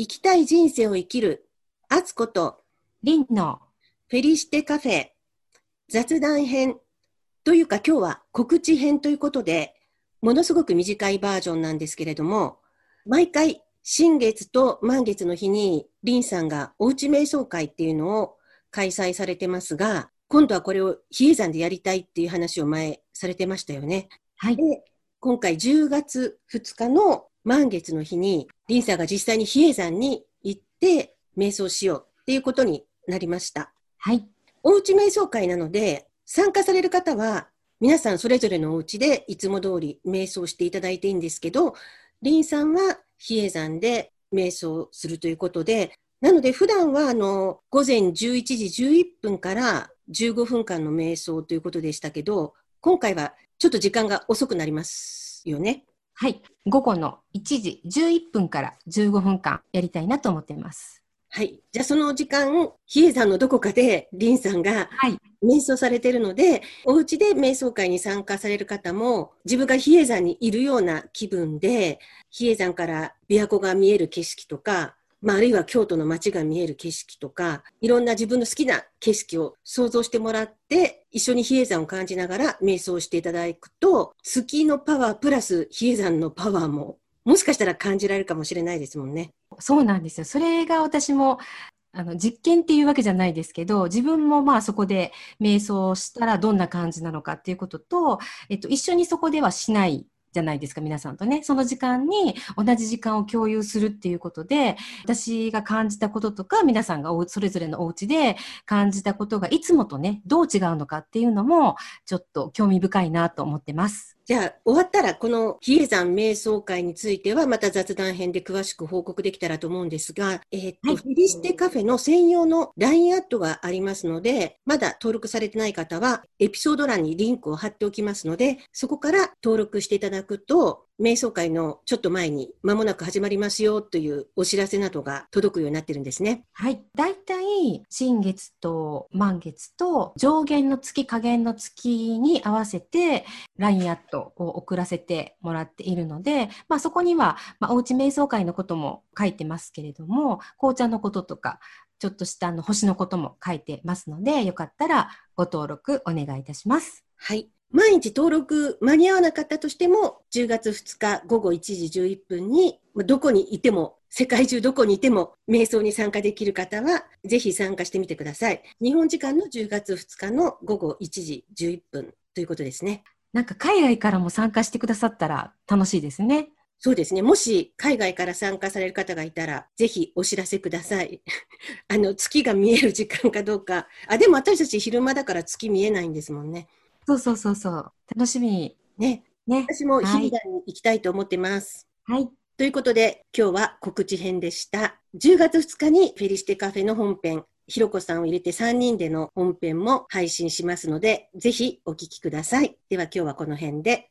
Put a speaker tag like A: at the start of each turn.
A: 生きたい人生を生きる、あつこと、
B: リンの
A: フェリシテカフェ、雑談編というか今日は告知編ということで、ものすごく短いバージョンなんですけれども、毎回新月と満月の日にリンさんがおうち瞑想会っていうのを開催されてますが、今度はこれを比叡山でやりたいっていう話を前されてましたよね。
B: はい。
A: で、今回10月2日の満月の日に、リンさんが実際に比叡山に行って瞑想しようっていうことになりました。
B: はい。
A: おうち瞑想会なので、参加される方は、皆さんそれぞれのお家でいつも通り瞑想していただいていいんですけど、リンさんは比叡山で瞑想するということで、なので普段はあの午前11時11分から15分間の瞑想ということでしたけど、今回はちょっと時間が遅くなりますよね。
B: はい。午後の1時11分から15分間やりたいなと思っています。
A: はい。じゃあその時間、比叡山のどこかでリンさんが
B: はい。
A: 瞑想されているので、お家で瞑想会に参加される方も、自分が比叡山にいるような気分で、比叡山から琵琶湖が見える景色とか、まあ、あるいは京都の街が見える景色とか、いろんな自分の好きな景色を想像してもらって、一緒に比叡山を感じながら瞑想していただくと、月のパワープラス比叡山のパワーも、もしかしたら感じられるかもしれないですもんね。
B: そうなんですよ。それが私も、あの、実験っていうわけじゃないですけど、自分もまあそこで瞑想したらどんな感じなのかっていうことと、えっと、一緒にそこではしないじゃないですか、皆さんとね。その時間に同じ時間を共有するっていうことで、私が感じたこととか、皆さんがそれぞれのお家で感じたことがいつもとね、どう違うのかっていうのも、ちょっと興味深いなと思ってます。
A: じゃあ、終わったら、この比叡山瞑想会については、また雑談編で詳しく報告できたらと思うんですが、えーっと、
B: はい。
A: フェリシテカフェの専用の LINE アットがありますので、まだ登録されてない方は、エピソード欄にリンクを貼っておきますので、そこから登録していただくと、瞑想会のちょっと前に間もなく始まりますよというお知らせなどが届くようになってるんですね。
B: はい。だいたい新月と満月と上限の月、下限の月に合わせて LINE アットを送らせてもらっているので、まあそこには、まあおうち瞑想会のことも書いてますけれども、紅茶のこととか、ちょっとしたあの星のことも書いてますので、よかったらご登録お願いいたします。
A: はい。毎日登録間に合わなかったとしても、10月2日午後1時11分に、まあどこにいても、世界中どこにいても、瞑想に参加できる方は、ぜひ参加してみてください。日本時間の10月2日の午後1時11分ということですね。
B: なんか海外からも参加してくださったら楽しいですね。
A: そうですね。もし海外から参加される方がいたら、ぜひお知らせください。あの、月が見える時間かどうか。あ、でも私たち昼間だから月見えないんですもんね。
B: そうそうそうそう。楽しみ。
A: ね。
B: ね。
A: 私も日比谷に行きたいと思ってます。
B: はい。
A: ということで、今日は告知編でした。10月2日にフェリシテカフェの本編、ひろこさんを入れて3人での本編も配信しますので、ぜひお聞きください。では今日はこの辺で。